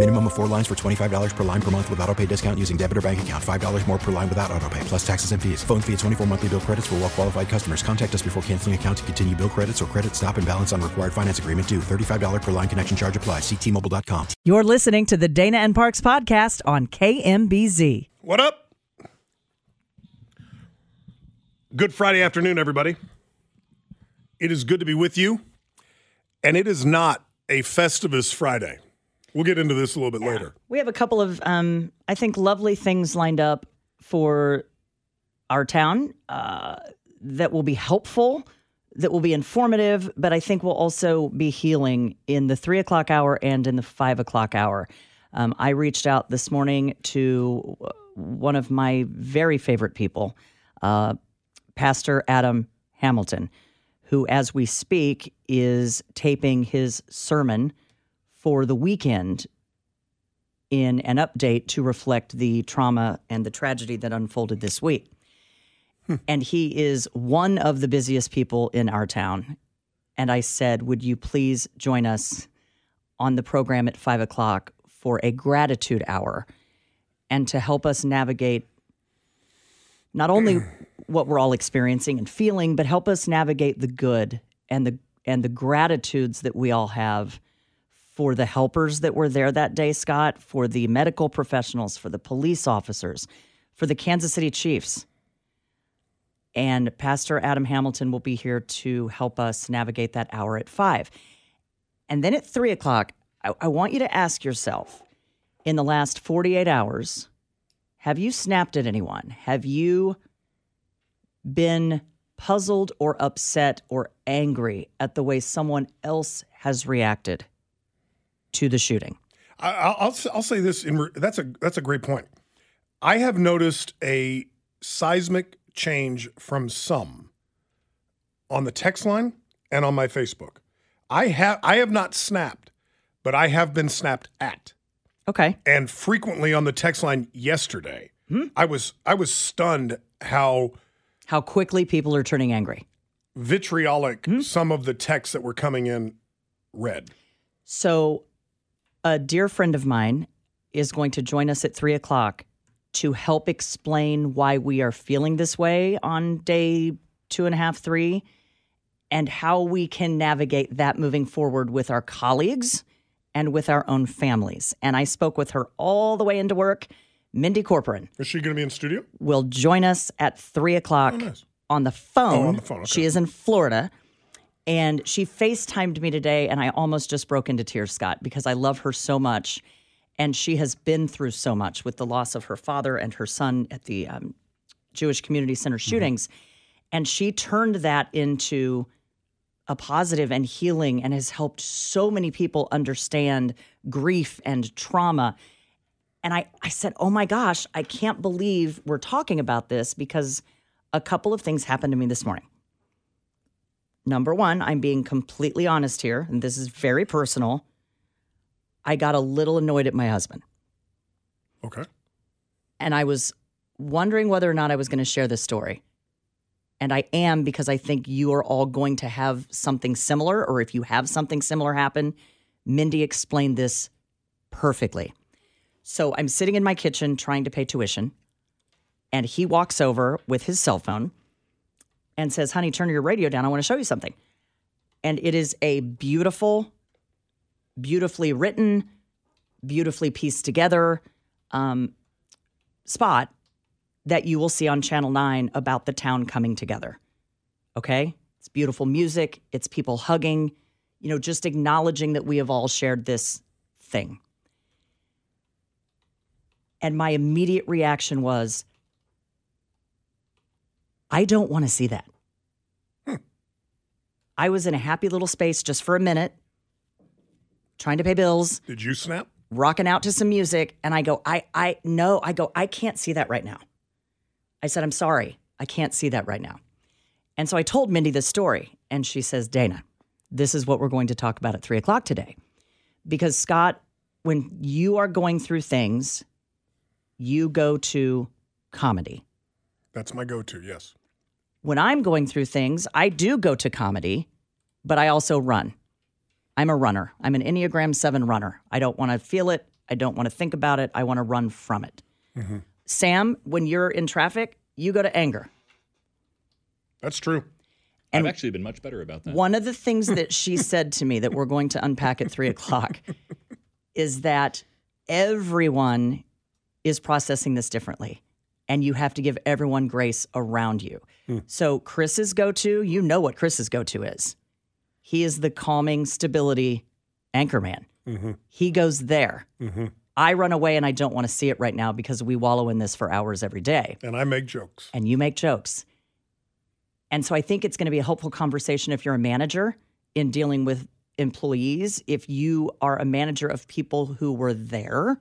Minimum of four lines for $25 per line per month with auto pay discount using debit or bank account. $5 more per line without auto pay, plus taxes and fees. Phone fee at 24 monthly bill credits for well qualified customers. Contact us before canceling account to continue bill credits or credit stop and balance on required finance agreement due. $35 per line connection charge applies. Ctmobile.com. You're listening to the Dana and Parks podcast on KMBZ. What up? Good Friday afternoon, everybody. It is good to be with you, and it is not a Festivus Friday. We'll get into this a little bit later. We have a couple of, um, I think, lovely things lined up for our town uh, that will be helpful, that will be informative, but I think will also be healing in the three o'clock hour and in the five o'clock hour. Um, I reached out this morning to one of my very favorite people, uh, Pastor Adam Hamilton, who, as we speak, is taping his sermon for the weekend in an update to reflect the trauma and the tragedy that unfolded this week. Hmm. And he is one of the busiest people in our town. And I said, Would you please join us on the program at five o'clock for a gratitude hour and to help us navigate not only what we're all experiencing and feeling, but help us navigate the good and the and the gratitudes that we all have for the helpers that were there that day, Scott, for the medical professionals, for the police officers, for the Kansas City Chiefs. And Pastor Adam Hamilton will be here to help us navigate that hour at five. And then at three o'clock, I, I want you to ask yourself in the last 48 hours, have you snapped at anyone? Have you been puzzled or upset or angry at the way someone else has reacted to the shooting? I, I'll, I'll say this. In that's a that's a great point. I have noticed a seismic change from some on the text line and on my Facebook. I have I have not snapped, but I have been snapped at. Okay. and frequently on the text line yesterday. Hmm? I was I was stunned how How quickly people are turning angry. vitriolic hmm? some of the texts that were coming in read. So, a dear friend of mine is going to join us at three o'clock to help explain why we are feeling this way on day two and a half, three, and how we can navigate that moving forward with our colleagues and with our own families. And I spoke with her all the way into work. Mindy Corporan Is she going to be in studio? will join us at three o'clock oh, nice. on the phone. Oh, on the phone, okay. She is in Florida. And she FaceTimed me today, and I almost just broke into tears, Scott, because I love her so much. And she has been through so much with the loss of her father and her son at the um, Jewish Community Center shootings. And she turned that into a positive and healing and has helped so many people understand grief and trauma. And I, I said, Oh my gosh, I can't believe we're talking about this because a couple of things happened to me this morning. Number one, I'm being completely honest here, and this is very personal. I got a little annoyed at my husband, Okay. and I was wondering whether or not I was going to share this story. And I am because I think you are all going to have something similar, or if you have something similar happen, Mindy explained this perfectly. So I'm sitting in my kitchen trying to pay tuition, and he walks over with his cell phone and says, Honey, turn your radio down. I want to show you something. And it is a beautiful, beautifully written, beautifully pieced together um, spot that you will see on Channel 9 about the town coming together. Okay? It's beautiful music, it's people hugging, you know, just acknowledging that we have all shared this thing. And my immediate reaction was, I don't want to see that. Hmm. I was in a happy little space just for a minute, trying to pay bills, Did you snap? rocking out to some music, and I go, I, I, no, I go, I can't see that right now. I said, I'm sorry, I can't see that right now. And so I told Mindy this story, and she says, Dana, this is what we're going to talk about at three o'clock today. Because, Scott, when you are going through things, you go to comedy. That's my go-to. Yes. When I'm going through things, I do go to comedy, but I also run. I'm a runner. I'm an Enneagram 7 runner. I don't want to feel it. I don't want to think about it. I want to run from it. Mm-hmm. Sam, when you're in traffic, you go to anger. That's true. And I've actually been much better about that. One of the things that she said to me that we're going to unpack at three o'clock is that everyone is processing this differently. And you have to give everyone grace around you. Hmm. So, Chris's go to, you know what Chris's go to is. He is the calming stability anchor man. Mm-hmm. He goes there. Mm-hmm. I run away and I don't want to see it right now because we wallow in this for hours every day And I make jokes. and you make jokes. And so I think it's going to be a helpful conversation if you're a manager in dealing with employees. If you are a manager of people who were there,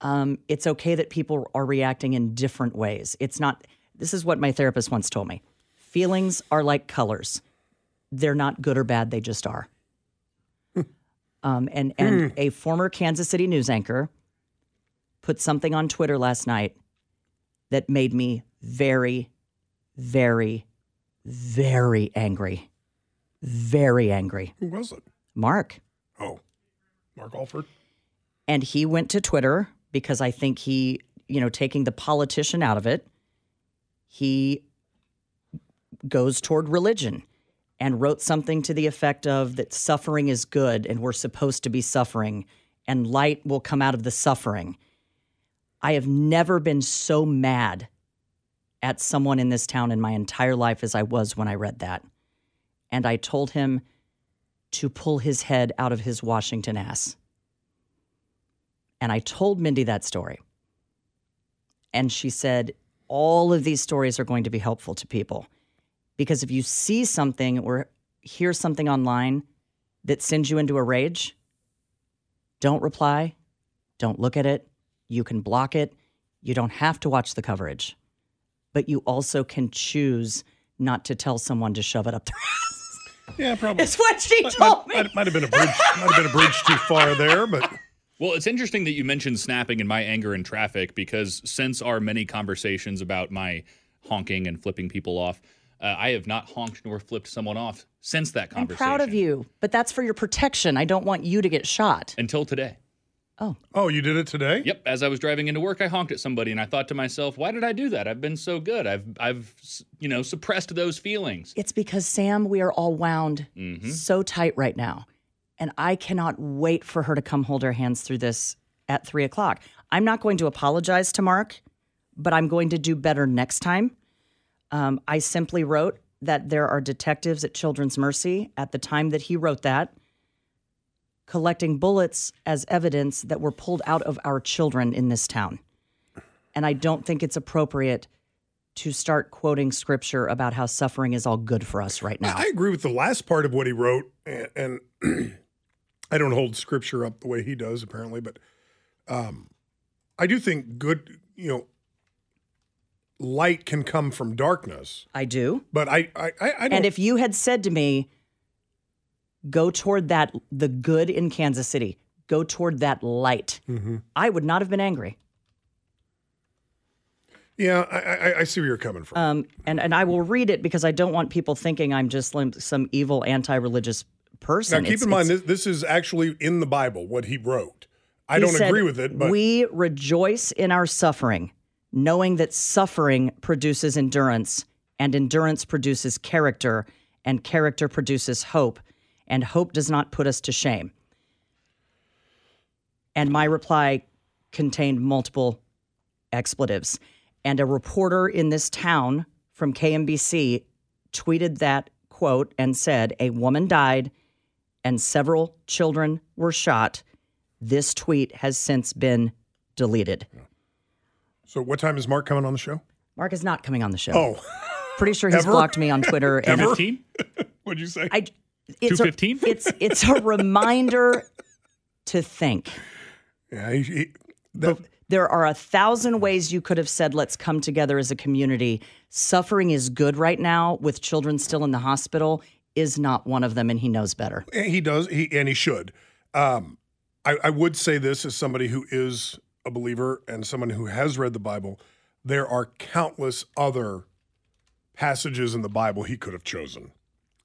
um, it's okay that people are reacting in different ways. It's not, this is what my therapist once told me feelings are like colors, they're not good or bad, they just are. um, and and a former Kansas City news anchor put something on Twitter last night that made me very, very, very angry. Very angry. Who was it? Mark. Oh, Mark Alford. And he went to Twitter because I think he, you know, taking the politician out of it, he goes toward religion and wrote something to the effect of that suffering is good and we're supposed to be suffering and light will come out of the suffering. I have never been so mad at someone in this town in my entire life as I was when I read that. And I told him to pull his head out of his Washington ass. And I told Mindy that story. And she said, all of these stories are going to be helpful to people. Because if you see something or hear something online that sends you into a rage, don't reply, don't look at it. You can block it. You don't have to watch the coverage, but you also can choose not to tell someone to shove it up their ass. Yeah, probably. It's what she might, told me. might, might have been a bridge. might have been a bridge too far there, but Well, it's interesting that you mentioned snapping and my anger in traffic because since our many conversations about my honking and flipping people off, uh, I have not honked nor flipped someone off since that conversation. I'm proud of you, but that's for your protection. I don't want you to get shot. Until today. Oh. Oh, you did it today. Yep, as I was driving into work, I honked at somebody, and I thought to myself, "Why did I do that? I've been so good. I've, I've, you know, suppressed those feelings." It's because, Sam, we are all wound Mm-hmm. so tight right now. And I cannot wait for her to come hold her hands through this at three o'clock. I'm not going to apologize to Mark, but I'm going to do better next time. Um, I simply wrote that there are detectives at Children's Mercy at the time that he wrote that collecting bullets as evidence that were pulled out of our children in this town. And I don't think it's appropriate to start quoting scripture about how suffering is all good for us right now. I agree with the last part of what he wrote, and, and I don't hold scripture up the way he does, apparently, but um, I do think good, you know, light can come from darkness. I do. But I, I, I, I don't. And if you had said to me, go toward that, the good in Kansas City, go toward that light, I would not have been angry. yeah, I, I, I see where you're coming from. Um, and, and I will read it because I don't want people thinking I'm just some evil anti religious person. now, keep It's- in mind, this, this is actually in the Bible what he wrote. I he don't said, agree with it, but we rejoice in our suffering, knowing that suffering produces endurance, and endurance produces character, and character produces hope, and hope does not put us to shame. And my reply contained multiple expletives. And a reporter in this town from KMBC tweeted that quote and said, A woman died and several children were shot. This tweet has since been deleted. So what time is Mark coming on the show? Mark is not coming on the show. Oh, Pretty sure he's Ever? blocked me on Twitter. and Ever? 15? what'd you say? I, it's a, 215? it's it's a reminder to think. yeah, he, he, that, There are a thousand ways you could have said, let's come together as a community. Suffering is good right now with children still in the hospital is not one of them, and he knows better. he does, he and he should. Um, I, I would say this as somebody who is a believer and someone who has read the Bible. There are countless other passages in the Bible he could have chosen,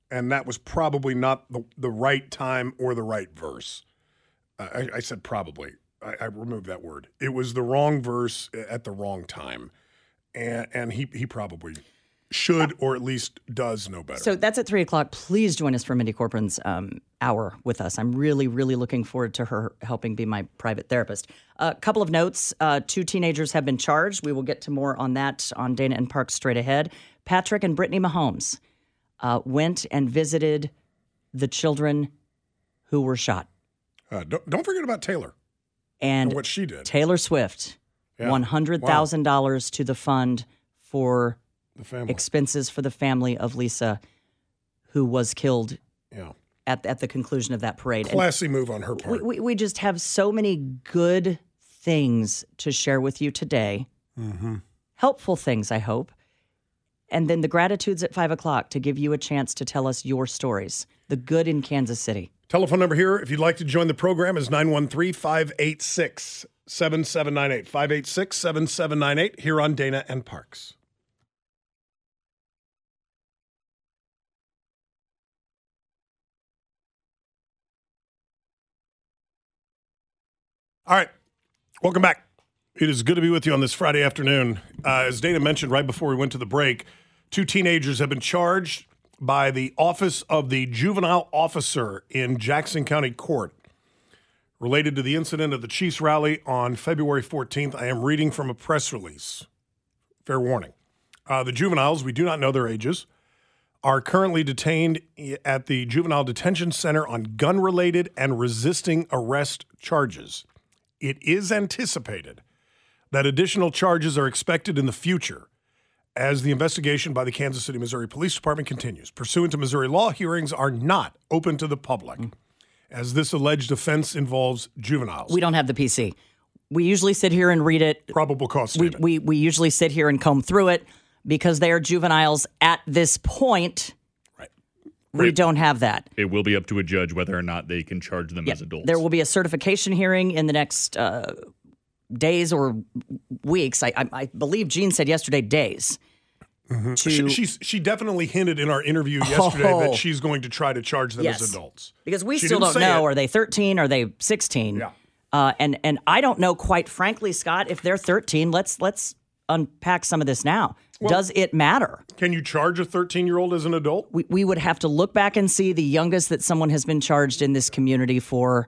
and that was probably not the, the right time or the right verse. I, I said probably. I, I removed that word. It was the wrong verse at the wrong time, and and he he probably should or at least does know better. So that's at three o'clock. Please join us for Mindy Corporan's um, hour with us. I'm really, really looking forward to her helping be my private therapist. A couple of notes: uh, two teenagers have been charged. We will get to more on that on Dana and Park straight ahead. Patrick and Brittany Mahomes uh, went and visited the children who were shot, uh, don't don't forget about Taylor and and what she did. Taylor Swift, Yeah. one hundred thousand dollars to the fund for. Expenses for the family of Lisa, who was killed yeah. at at the conclusion of that parade. And Classy move on her we, part. we, we just have so many good things to share with you today. Mm-hmm. Helpful things, I hope. And then the gratitudes at five o'clock to give you a chance to tell us your stories, the good in Kansas City. Telephone number here, if you'd like to join the program, is 913 586 7798. 586 7798 here on Dana and Parks. All right. Welcome back. It is good to be with you on this Friday afternoon. Uh, as Dana mentioned right before we went to the break, two teenagers have been charged by the Office of the Juvenile Officer in Jackson County Court related to the incident at the Chiefs rally on February 14th. I am reading from a press release. Fair warning. Uh, the juveniles, we do not know their ages, are currently detained at the Juvenile Detention Center on gun related and resisting arrest charges. It is anticipated that additional charges are expected in the future as the investigation by the Kansas City, Missouri Police Department continues. Pursuant to Missouri law, hearings are not open to the public, as this alleged offense involves juveniles. We don't have the PC. We usually sit here and read it. Probable cause We, we, we usually sit here and comb through it because they are juveniles at this point. Right. We don't have that. It will be up to a judge whether or not they can charge them Yeah, as adults. There will be a certification hearing in the next uh, days or weeks. I, I, I believe Jean said yesterday days. Mm-hmm. she, she's, she definitely hinted in our interview yesterday Oh. that she's going to try to charge them Yes. as adults. because we She still don't know it. are they 13 are they 16 Yeah. uh, and and I don't know quite frankly Scott if they're 13 let's let's unpack some of this now does it matter Can you charge a 13 year old as an adult? we, we would have to look back and see the youngest that someone has been charged in this community for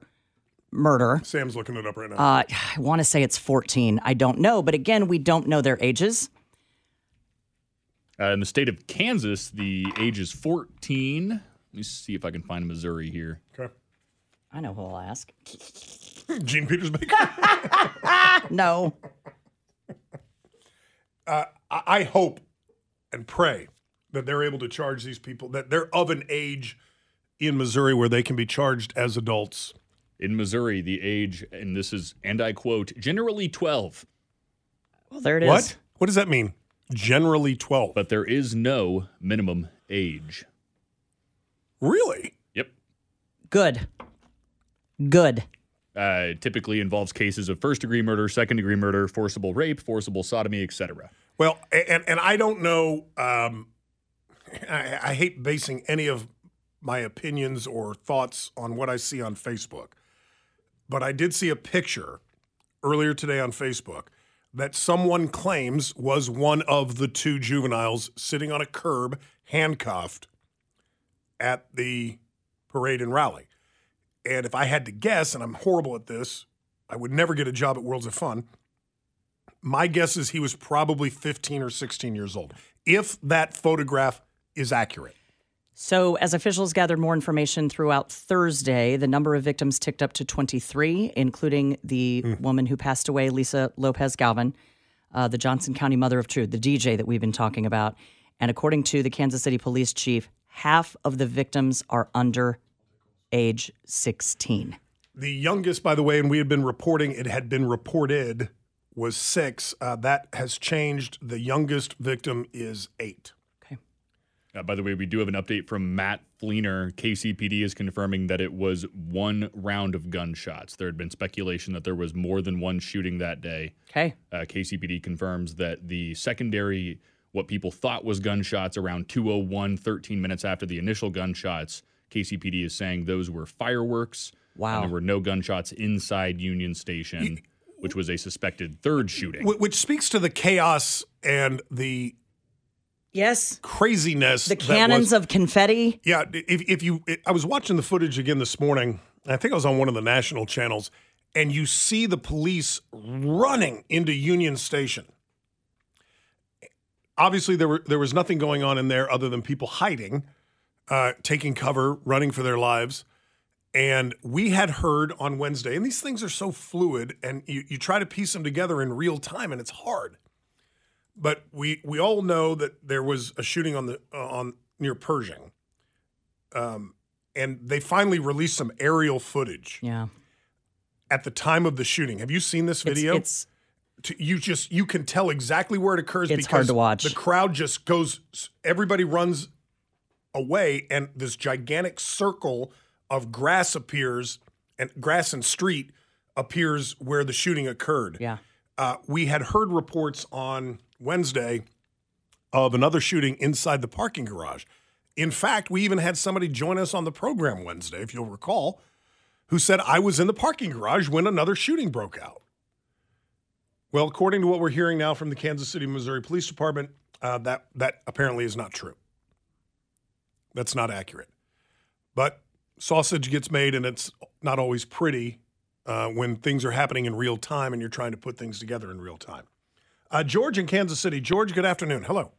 murder Sam's looking it up right now. uh, I want to say it's 14 I don't know but again we don't know their ages Uh, in the state of Kansas, the age is 14. Let me see if I can find Missouri here. okay. I know who I'll ask Jean Peters Baker. no I, I hope and pray that they're able to charge these people, that they're of an age in Missouri where they can be charged as adults. In Missouri, the age, and this is, and I quote, generally 12, well there it is. What? What does that mean? Generally 12. but there is no minimum age. really? Yep. good good Uh, typically involves cases of first degree murder, second degree murder, forcible rape, forcible sodomy, etc. Well, and and I don't know. Um, I, I hate basing any of my opinions or thoughts on what I see on Facebook, but I did see a picture earlier today on Facebook that someone claims was one of the two juveniles sitting on a curb, handcuffed, at the parade and rally. And if I had to guess, and I'm horrible at this, I would never get a job at Worlds of Fun. My guess is he was probably 15 or 16 years old, if that photograph is accurate. So, as officials gathered more information throughout Thursday, the number of victims ticked up to 23, including the woman who passed away, Lisa Lopez Galvan. uh, the Johnson County Mother of Truth, the DJ that we've been talking about. And according to the Kansas City Police Chief, half of the victims are under age 16. The youngest, by the way, and we had been reporting, it had been reported, was six. Uh, that has changed. The youngest victim is eight. Uh, by the way, we do have an update from Matt Flener. KCPD is confirming that it was one round of gunshots. There had been speculation that there was more than one shooting that day. Okay. Uh, KCPD confirms that the secondary, what people thought was gunshots around 201, 13 minutes after the initial gunshots, KCPD is saying those were fireworks. Wow. And there were no gunshots inside Union Station, which was a suspected third shooting. Wh- Which speaks to the chaos and the Yes. craziness. The that cannons was- of confetti. Yeah, if, if you, I was watching the footage again this morning. I think I was on one of the national channels, and you see the police running into Union Station. Obviously, there were there was nothing going on in there other than people hiding, uh, taking cover, running for their lives. And we had heard on Wednesday, and these things are so fluid, and you, you try to piece them together in real time, and it's hard. But we we all know that there was a shooting on the uh, on near Pershing, um, and they finally released some aerial footage Yeah. at the time of the shooting. Have you seen this It's- video? it's to, you just you can tell exactly where it occurs It's because hard to watch. the crowd just goes everybody runs away and this gigantic circle of grass appears and grass and street appears where the shooting occurred Yeah. uh, we had heard reports on wednesday of another shooting inside the parking garage in fact we even had somebody join us on the program wednesday if you'll recall who said i was in the parking garage when another shooting broke out well, according to what we're hearing now from the Kansas City, Missouri Police Department, uh, that that apparently is not true. That's not accurate. But sausage gets made, and it's not always pretty uh, when things are happening in real time and you're trying to put things together in real time. Uh, George in Kansas City. George, good afternoon. Hello.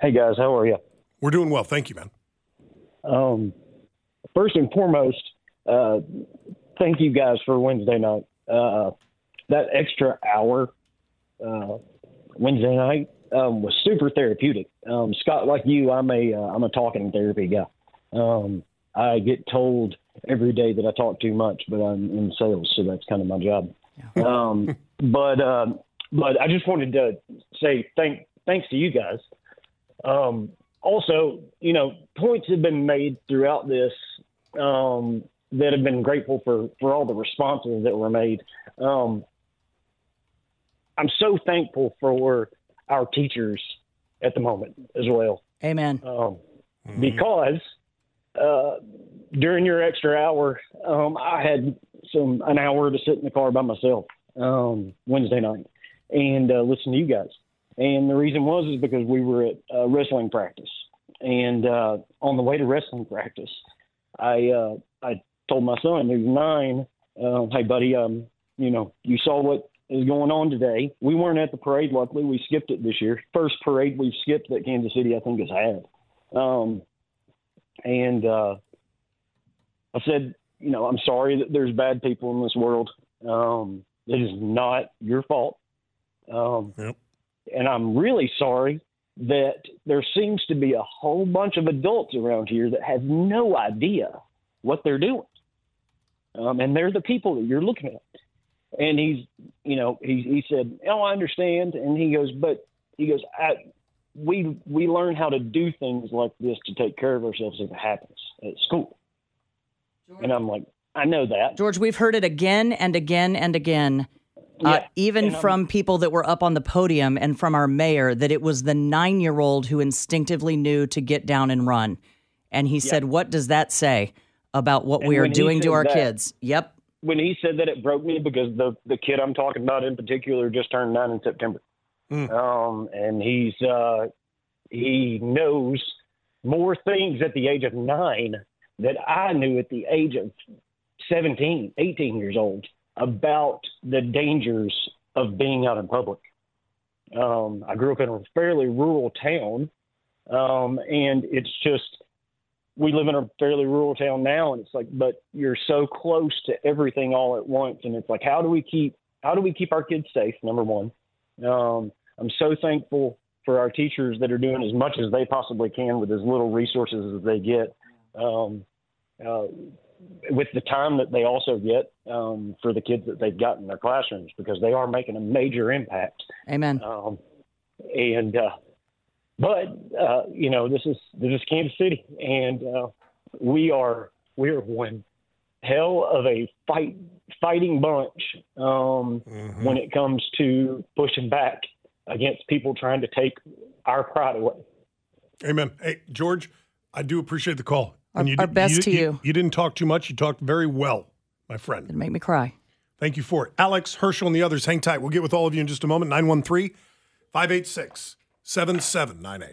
Hey guys, how are you? We're doing well, thank you, man. Um, first and foremost, uh, thank you guys for Wednesday night. Uh, that extra hour uh, Wednesday night um, was super therapeutic. Um, Scott, like you, I'm a uh, I'm a talking therapy guy. Um, I get told every day that I talk too much, but I'm in sales, so that's kind of my job. Um, but um, but I just wanted to say thank thanks to you guys. Um, also, you know, points have been made throughout this um, that have been grateful for for all the responses that were made. Um, I'm so thankful for our teachers at the moment as well, Amen. um, because uh, during your extra hour, um, I had some an hour to sit in the car by myself um, Wednesday night and uh, listen to you guys. And the reason was is because we were at uh, wrestling practice, and uh, on the way to wrestling practice, I uh, I told my son who's nine, uh, "Hey, buddy, um, you know, you saw what is going on today. We weren't at the parade. Luckily, we skipped it this year. First parade we've skipped that Kansas City, I think, has had. Um, and uh, I said, you know, I'm sorry that there's bad people in this world. Um, it is not your fault. Um, Yep. And I'm really sorry that there seems to be a whole bunch of adults around here that have no idea what they're doing. Um, and they're the people that you're looking at. And he's, you know, he, he said, oh, I understand. And he goes, but he goes, I, we, we learn how to do things like this to take care of ourselves if it happens at school. And I'm like, I know that. George, we've heard it again and again and again. Uh, even and I'm- from people that were up on the podium and from our mayor, that it was the nine year old who instinctively knew to get down and run. And he said, What does that say about what And we are doing to our that- kids? Yep. when he said that, it broke me because the the kid I'm talking about in particular just turned nine in September, um, and he's uh, he knows more things at the age of nine that I knew at the age of 17, 18 years old about the dangers of being out in public. Um, I grew up in a fairly rural town, um, and it's just we live in a fairly rural town now and it's like but you're so close to everything all at once and it's like how do we keep how do we keep our kids safe number one Um, I'm so thankful for our teachers that are doing as much as they possibly can with as little resources as they get. Um, uh, with the time that they also get um, for the kids that they've got in their classrooms because they are making a major impact. Amen. Um, and uh, but uh, you know this is this is Kansas City, and uh, we are we are one hell of a fight fighting bunch um, Mm-hmm. when it comes to pushing back against people trying to take our pride away. Amen. Hey, George, I do appreciate the call. Our- And you our did- best you, to you. you. You didn't talk too much. You talked very well, my friend. It'd make me cry. Thank you for it. Alex, Herschel, and the others, hang tight. We'll get with all of you in just a moment. 913 586 7798.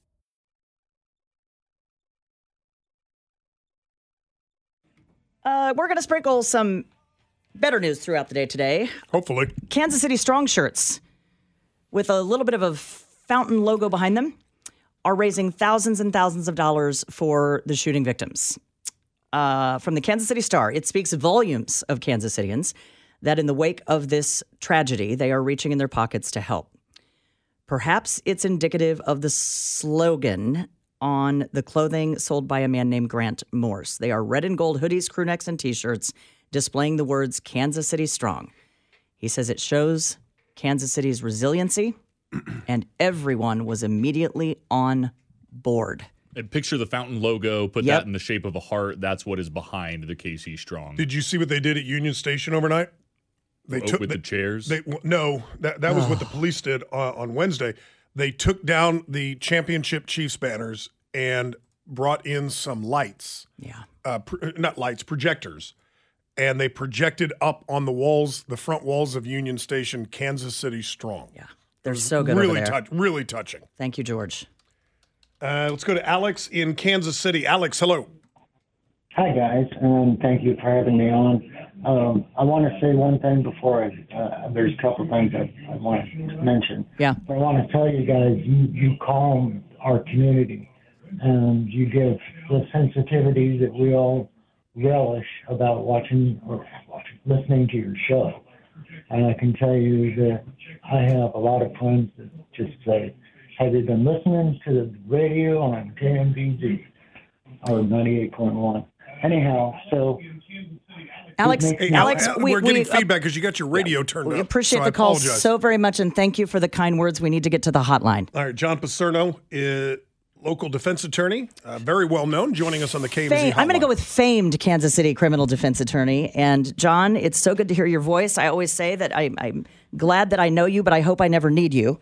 Uh, we're going to sprinkle some better news throughout the day today. Hopefully. Kansas City Strong shirts with a little bit of a fountain logo behind them are raising thousands and thousands of dollars for the shooting victims. Uh, from the Kansas City Star, it speaks volumes of Kansas Citians that in the wake of this tragedy, they are reaching in their pockets to help. Perhaps it's indicative of the slogan on the clothing sold by a man named Grant Morse. They are red and gold hoodies, crew necks, and t shirts displaying the words Kansas City Strong. He says it shows Kansas City's resiliency, and everyone was immediately on board. And picture the fountain logo, put Yep. that in the shape of a heart. That's what is behind the KC Strong. Did you see what they did at Union Station overnight? They took with they- the chairs? They no, that that was what the police did uh, on Wednesday. They took down the championship Chiefs banners and brought in some lights. Yeah. Uh, pr- not lights, projectors, and they projected up on the walls, the front walls of Union Station, Kansas City strong. Yeah, they're so good. Really over there. touch, really touching. Thank you, George. Uh, let's go to Alex in Kansas City. Alex, hello. Hi, guys, and thank you for having me on. Um, I want to say one thing before I, uh, there's a couple things I, I want to mention. Yeah. But I want to tell you guys, you, you calm our community, and you give the sensitivity that we all relish about watching or watching, listening to your show. And I can tell you that I have a lot of friends that just say, have you been listening to the radio on KMBZ or 98.1? Anyhow, so. Alex, Hey, me- Alex, we- we're getting we- feedback because you got your radio turned We up. appreciate so the call so very much, and thank you for the kind words. We need to get to the hotline. All right, John Picerno, uh, local defense attorney, uh, very well known, joining us on the KMZ. Fame, I'm going to go with famed Kansas City criminal defense attorney. And John, it's so good to hear your voice. I always say that I, I'm glad that I know you, but I hope I never need you.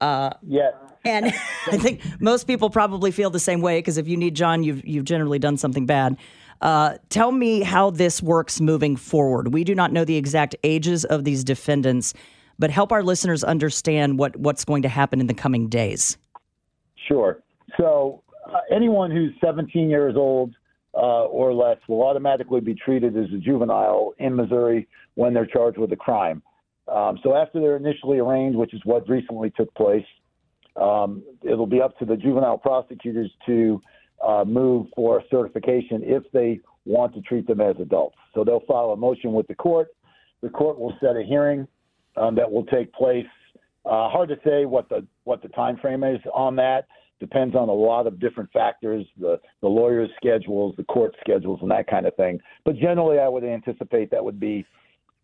Uh, yeah. And I think most people probably feel the same way because if you need John, you've you've generally done something bad. Uh, tell me how this works moving forward. We do not know the exact ages of these defendants, but help our listeners understand what what's going to happen in the coming days. Sure. So, uh, anyone who's 17 years old uh, or less will automatically be treated as a juvenile in Missouri when they're charged with a crime. Um, so after they're initially arraigned, which is what recently took place, um, it'll be up to the juvenile prosecutors to uh, move for certification if they want to treat them as adults. So they'll file a motion with the court. The court will set a hearing um, that will take place. Uh, hard to say what the what the time frame is on that. Depends on a lot of different factors, the the lawyers' schedules, the court schedules, and that kind of thing. But generally, I would anticipate that would be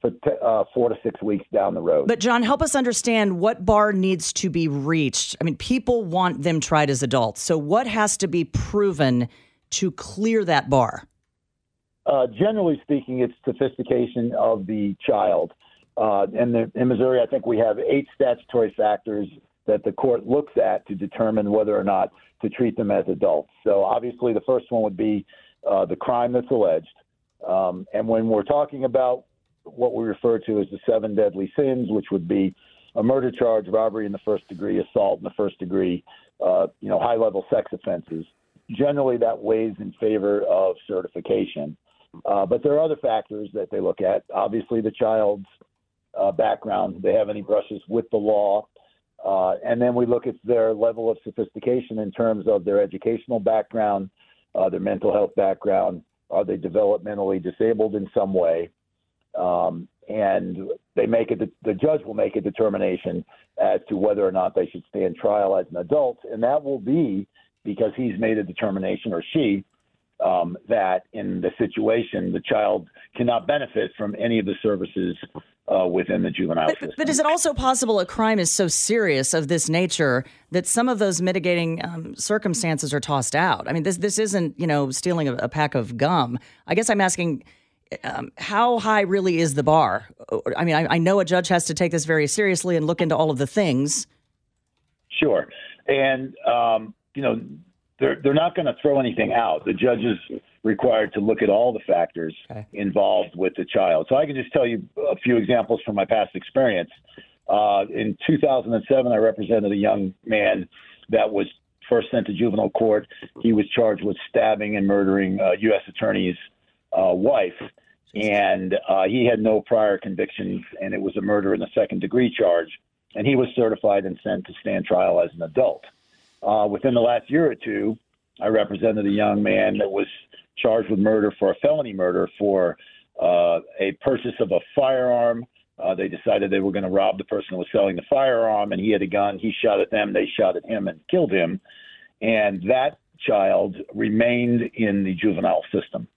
for t- uh, four to six weeks down the road. But John, help us understand what bar needs to be reached. I mean, people want them tried as adults. So what has to be proven to clear that bar? Uh, generally speaking, it's sophistication of the child. Uh, and the, in Missouri, I think we have eight statutory factors that the court looks at to determine whether or not to treat them as adults. So obviously, the first one would be uh, the crime that's alleged. Um, and when we're talking about what we refer to as the seven deadly sins, which would be a murder charge, robbery in the first degree, assault in the first degree, uh, you know, high level sex offenses. Generally, that weighs in favor of certification. Uh, but there are other factors that they look at. Obviously, the child's uh, background, do they have any brushes with the law? Uh, and then we look at their level of sophistication in terms of their educational background, uh, their mental health background. Are they developmentally disabled in some way? Um, and they make it. The judge will make a determination as to whether or not they should stand trial as an adult, and that will be because he's made a determination or she um, that in the situation the child cannot benefit from any of the services uh, within the juvenile but, system. But is it also possible a crime is so serious of this nature that some of those mitigating um, circumstances are tossed out? I mean, this this isn't you know stealing a, a pack of gum. I guess I'm asking um, how high really is the bar? I mean, I, I, know a judge has to take this very seriously and look into all of the things. Sure, and um, you know they're they're not going to throw anything out. The judge is required to look at all the factors okay. involved with the child. So I can just tell you a few examples from my past experience. Uh, in 2007, I represented a young man that was first sent to juvenile court. He was charged with stabbing and murdering a U.S. attorney's uh, wife, and uh, he had no prior convictions, and it was a murder in the second degree charge. And he was certified and sent to stand trial as an adult. Uh, within the last year or two, I represented a young man that was charged with murder for a felony murder for uh, a purchase of a firearm. Uh, they decided they were going to rob the person who was selling the firearm, and he had a gun. He shot at them. They shot at him and killed him. And that child remained in the juvenile system.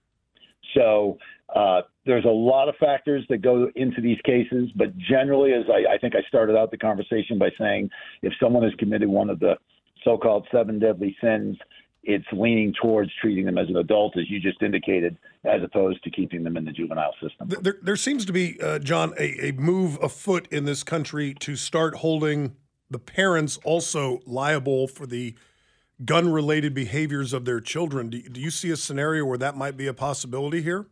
So uh, there's a lot of factors that go into these cases, but generally, as I, I think I started out the conversation by saying, if someone has committed one of the so-called seven deadly sins, it's leaning towards treating them as an adult, as you just indicated, as opposed to keeping them in the juvenile system. There, there seems to be, uh, John, a, a move afoot in this country to start holding the parents also liable for the gun related behaviors of their children. Do, do, you see a scenario where that might be a possibility here?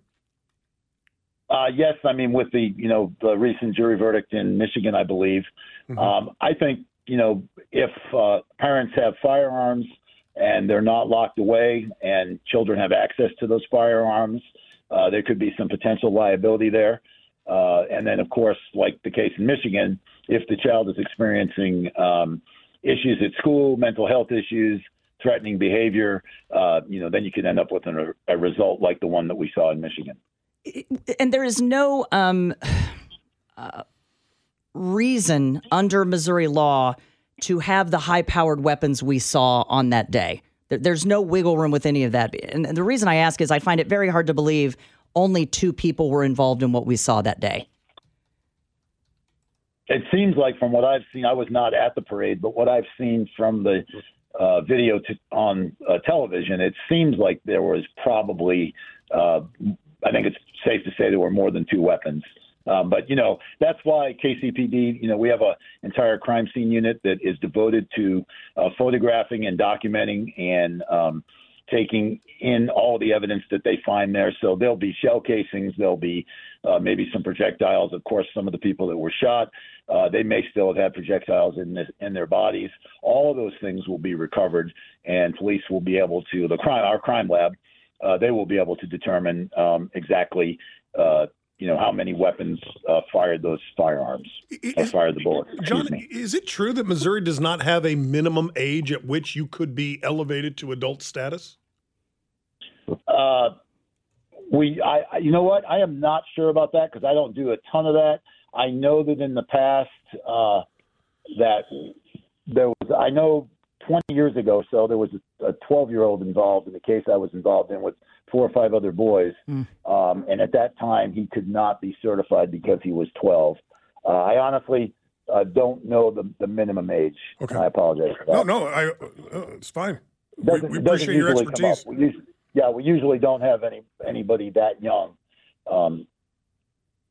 Uh, yes, I mean with the you know the recent jury verdict in Michigan, I believe. Mm-hmm. Um, I think you know if uh, parents have firearms and they're not locked away, and children have access to those firearms, uh, there could be some potential liability there. Uh, and then, of course, like the case in Michigan, if the child is experiencing um, issues at school, mental health issues, threatening behavior, uh, you know, then you could end up with an, a result like the one that we saw in Michigan. And there is no um, uh, reason under Missouri law to have the high powered weapons we saw on that day. There's no wiggle room with any of that. And the reason I ask is I find it very hard to believe only two people were involved in what we saw that day. It seems like, from what I've seen, I was not at the parade, but what I've seen from the uh, video to, on uh, television, it seems like there was probably, uh, I think it's safe to say there were more than two weapons. Um, but you know that's why KCPD, you know, we have an entire crime scene unit that is devoted to uh, photographing and documenting and um, taking in all the evidence that they find there. So there'll be shell casings, there'll be uh, maybe some projectiles. Of course, some of the people that were shot, uh, they may still have had projectiles in this, in their bodies. All of those things will be recovered, and police will be able to the crime our crime lab uh, they will be able to determine um, exactly, uh, you know, how many weapons uh, fired those firearms, or fired the bullets. John, me. is it true that Missouri does not have a minimum age at which you could be elevated to adult status? Uh, we, I, you know what? I am not sure about that because I don't do a ton of that. I know that in the past uh, that there was, I know 20 years ago, or so there was a 12 year old involved in the case I was involved in with four or five other boys, um, and at that time he could not be certified because he was 12. Uh, I honestly uh, don't know the, the minimum age. Okay. I apologize for that. No, no, I, uh, it's fine. We, doesn't, we doesn't appreciate your usually come up. expertise. Yeah, we usually don't have any anybody that young. Um,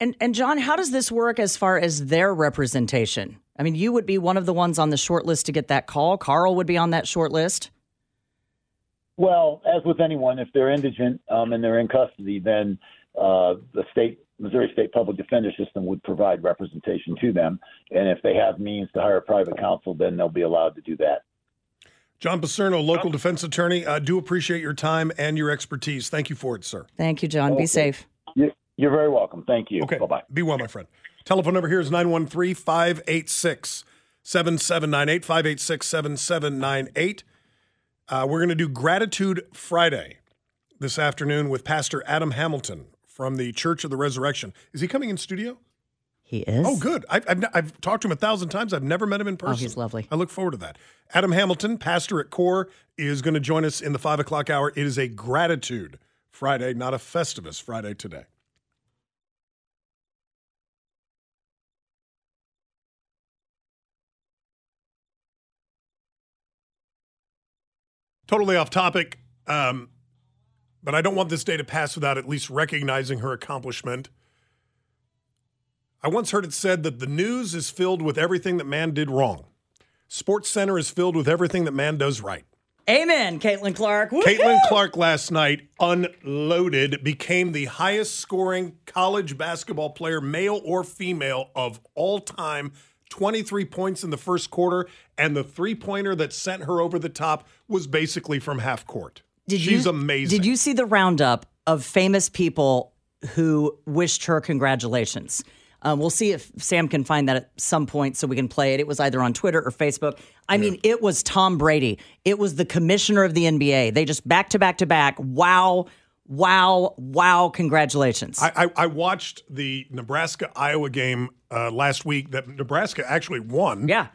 And and John, how does this work as far as their representation? I mean, you would be one of the ones on the short list to get that call. Carl would be on that short list. well, as with anyone, if they're indigent um, and they're in custody, then uh, the state Missouri State Public Defender System would provide representation to them, and if they have means to hire a private counsel, then they'll be allowed to do that. John Picerno, local defense attorney. I do appreciate your time and your expertise. Thank you for it, sir. Thank you, John. Be safe. You- You're very welcome. Thank you. Okay. Bye bye. Be well, my friend. Telephone number here is 913 586 7798. 586 7798. Uh, We're going to do Gratitude Friday this afternoon with Pastor Adam Hamilton from the Church of the Resurrection. Is he coming in studio? He is. Oh, good. I've, I've, I've talked to him a thousand times. I've never met him in person. Oh, he's lovely. I look forward to that. Adam Hamilton, pastor at Core, is going to join us in the five o'clock hour. It is a Gratitude Friday, not a Festivus Friday today. Totally off topic, um, but I don't want this day to pass without at least recognizing her accomplishment. I once heard it said that the news is filled with everything that man did wrong. Sports Center is filled with everything that man does right. Amen, Caitlin Clark. Woo-hoo! Caitlin Clark last night, unloaded, became the highest scoring college basketball player, male or female, of all time. 23 points in the first quarter, and the three pointer that sent her over the top was basically from half court. Did She's you, amazing. Did you see the roundup of famous people who wished her congratulations? Um, we'll see if Sam can find that at some point so we can play it. It was either on Twitter or Facebook. I mean, it was Tom Brady. It was the commissioner of the NBA. They just back to back to back. Wow, wow, wow! Congratulations. I, I, I watched the Nebraska Iowa game uh, last week that Nebraska actually won. Yeah.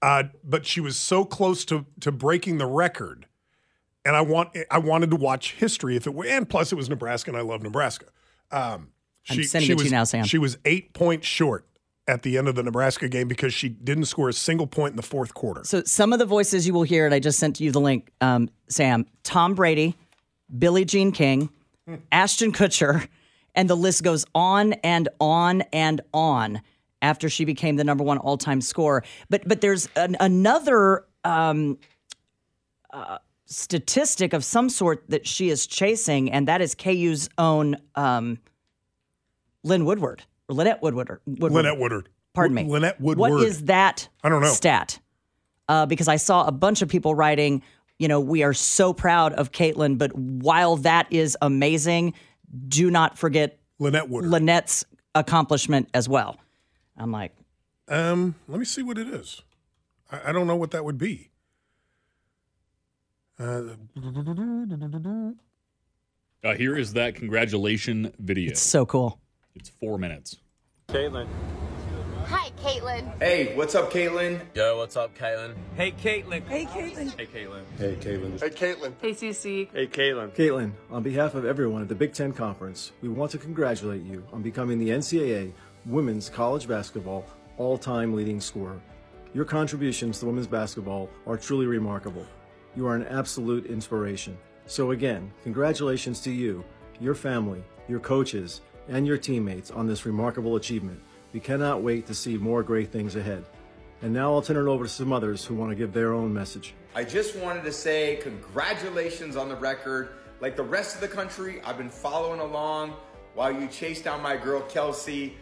Uh, but she was so close to to breaking the record, and I want I wanted to watch history if it were, and plus it was Nebraska, and I love Nebraska. Um, I'm sending it to you now, Sam. She was eight points short at the end of the Nebraska game because she didn't score a single point in the fourth quarter. So some of the voices you will hear, and I just sent you the link, um, Sam. Tom Brady, Billie Jean King, Ashton Kutcher, and the list goes on and on and on. After she became the number one all-time scorer, but but there's an, another um, uh, statistic of some sort that she is chasing, and that is KU's own um, Lynn Woodard or Lynette Woodard. Woodard. Lynette Woodard. Pardon me. Lynette Woodard. What is that I don't know. stat? Uh, because I saw a bunch of people writing, you know, we are so proud of Caitlin, but while that is amazing, do not forget Lynette Woodard. Lynette's accomplishment as well. I'm like, Um, let me see what it is. I, I don't know what that would be. Uh, Uh, here is that congratulation video. it's so cool. It's four minutes. Caitlin. Hi, Caitlin. Hey, what's up, Caitlin? Yo, what's up, Caitlin? Hey, Caitlin. Hey, Caitlin. Hey, Caitlin. Hey, Caitlin. Hey, Caitlin. Hey, Cece. Hey, Caitlin. Caitlin, on behalf of everyone at the Big Ten Conference, we want to congratulate you on becoming the NCAA Women's College Basketball all time leading scorer. Your contributions to women's basketball are truly remarkable. You are an absolute inspiration. So, again, congratulations to you, your family, your coaches, and your teammates on this remarkable achievement. We cannot wait to see more great things ahead. And now I'll turn it over to some others who want to give their own message. I just wanted to say congratulations on the record. Like the rest of the country, I've been following along while you chase down my girl Kelsey,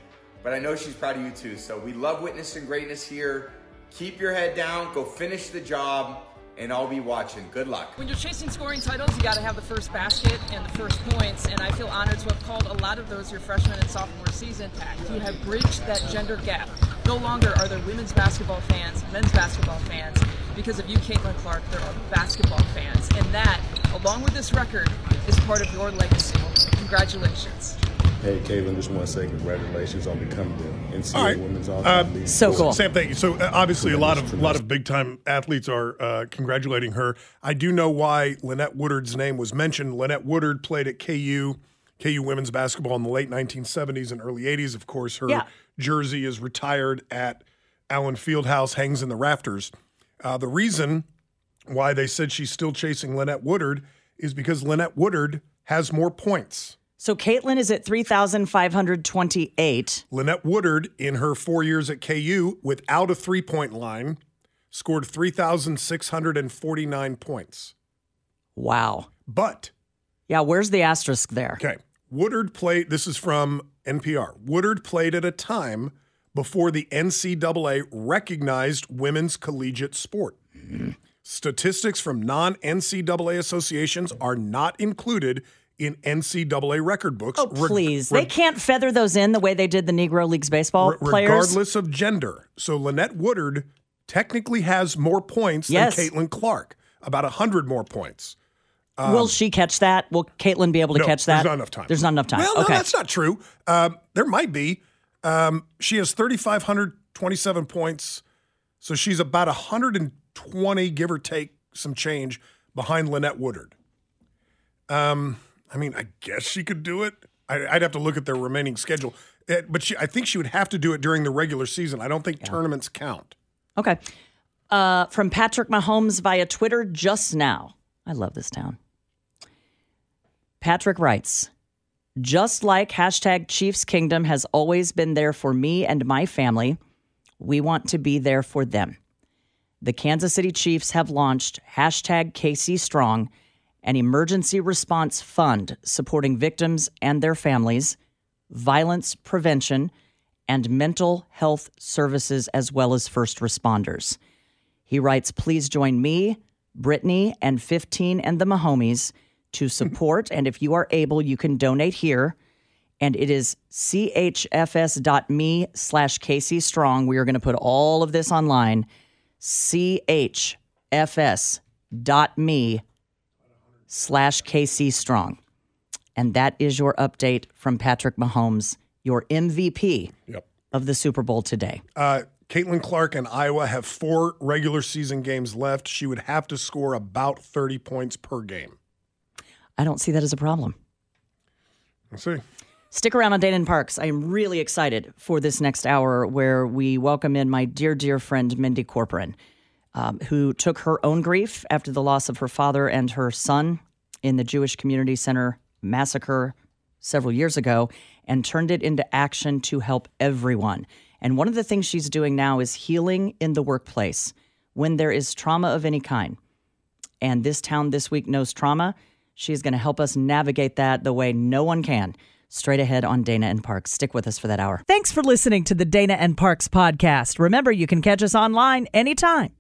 but I know she's proud of you too. So we love witnessing greatness here. Keep your head down, go finish the job, and I'll be watching. Good luck. When you're chasing scoring titles, you got to have the first basket and the first points, and I feel honored to have called a lot of those your freshman and sophomore season. You have bridged that gender gap. No longer are there women's basketball fans, men's basketball fans. Because of you, Caitlin Clark, there are basketball fans, and that, along with this record, is part of your legacy. Congratulations. Hey, Caitlin, just want to say congratulations on becoming the NCAA All right. Women's All Uh, League. Sam, thank you. So uh, obviously, a lot of a lot of big time athletes are uh, congratulating her. I do know why Lynette Woodard's name was mentioned. Lynette Woodard played at KU, KU women's basketball in the late 1970s and early 80s. Of course, her Yeah. jersey is retired at Allen Fieldhouse, hangs in the rafters. Uh, the reason why they said she's still chasing Lynette Woodard is because Lynette Woodard has more points. So Caitlin is at 3,528. Lynette Woodard, in her four years at KU, without a three point line, scored 3,649 points. Wow. But. Yeah, where's the asterisk there? Okay. Woodard played, this is from NPR. Woodard played at a time before the NCAA recognized women's collegiate sport. Mm-hmm. Statistics from non NCAA associations are not included in NCAA record books. Oh, please. they can't feather those in the way they did the Negro Leagues baseball Re- players. regardless of gender. So Lynette Woodard technically has more points Yes. than Caitlin Clark, about 100 more points. Will she catch that? Will Caitlin be able to Um, no, catch that? There's not enough time. There's not enough time. Well, no, okay. that's not true. Um, there might be. Um, she has 3,527 points. So she's about 120, give or take some change, behind Lynette Woodard. Um, I mean, I guess she could do it. I, I'd have to look at their remaining schedule. Eh, but she, I think she would have to do it during the regular season. I don't think tournaments count. Okay. Uh, from Patrick Mahomes via Twitter just now. I love this town. Patrick writes, just like hashtag Chiefs Kingdom has always been there for me and my family, we want to be there for them. The Kansas City Chiefs have launched hashtag KC Strong, an emergency response fund supporting victims and their families, violence prevention, and mental health services, as well as first responders. He writes, Please join me, Brittany, and 15 and the Mahomies to support. and if you are able, you can donate here. And it is chfs.me slash KC Strong. We are going to put all of this online. chfs.me slash KC Strong. And that is your update from Patrick Mahomes, your MVP Yep. of the Super Bowl today. Uh, Caitlin Clark and Iowa have four regular season games left. She would have to score about 30 points per game. I don't see that as a problem. Let's see. Stick around on Dana and Parks. I am really excited for this next hour where we welcome in my dear, dear friend, Mindy Corporan, um, who took her own grief after the loss of her father and her son in the Jewish Community Center massacre several years ago and turned it into action to help everyone. And one of the things she's doing now is healing in the workplace when there is trauma of any kind. And this town this week knows trauma. She's going to help us navigate that the way no one can. Straight ahead on Dana and Parks. Stick with us for that hour. Thanks for listening to the Dana and Parks podcast. Remember, you can catch us online anytime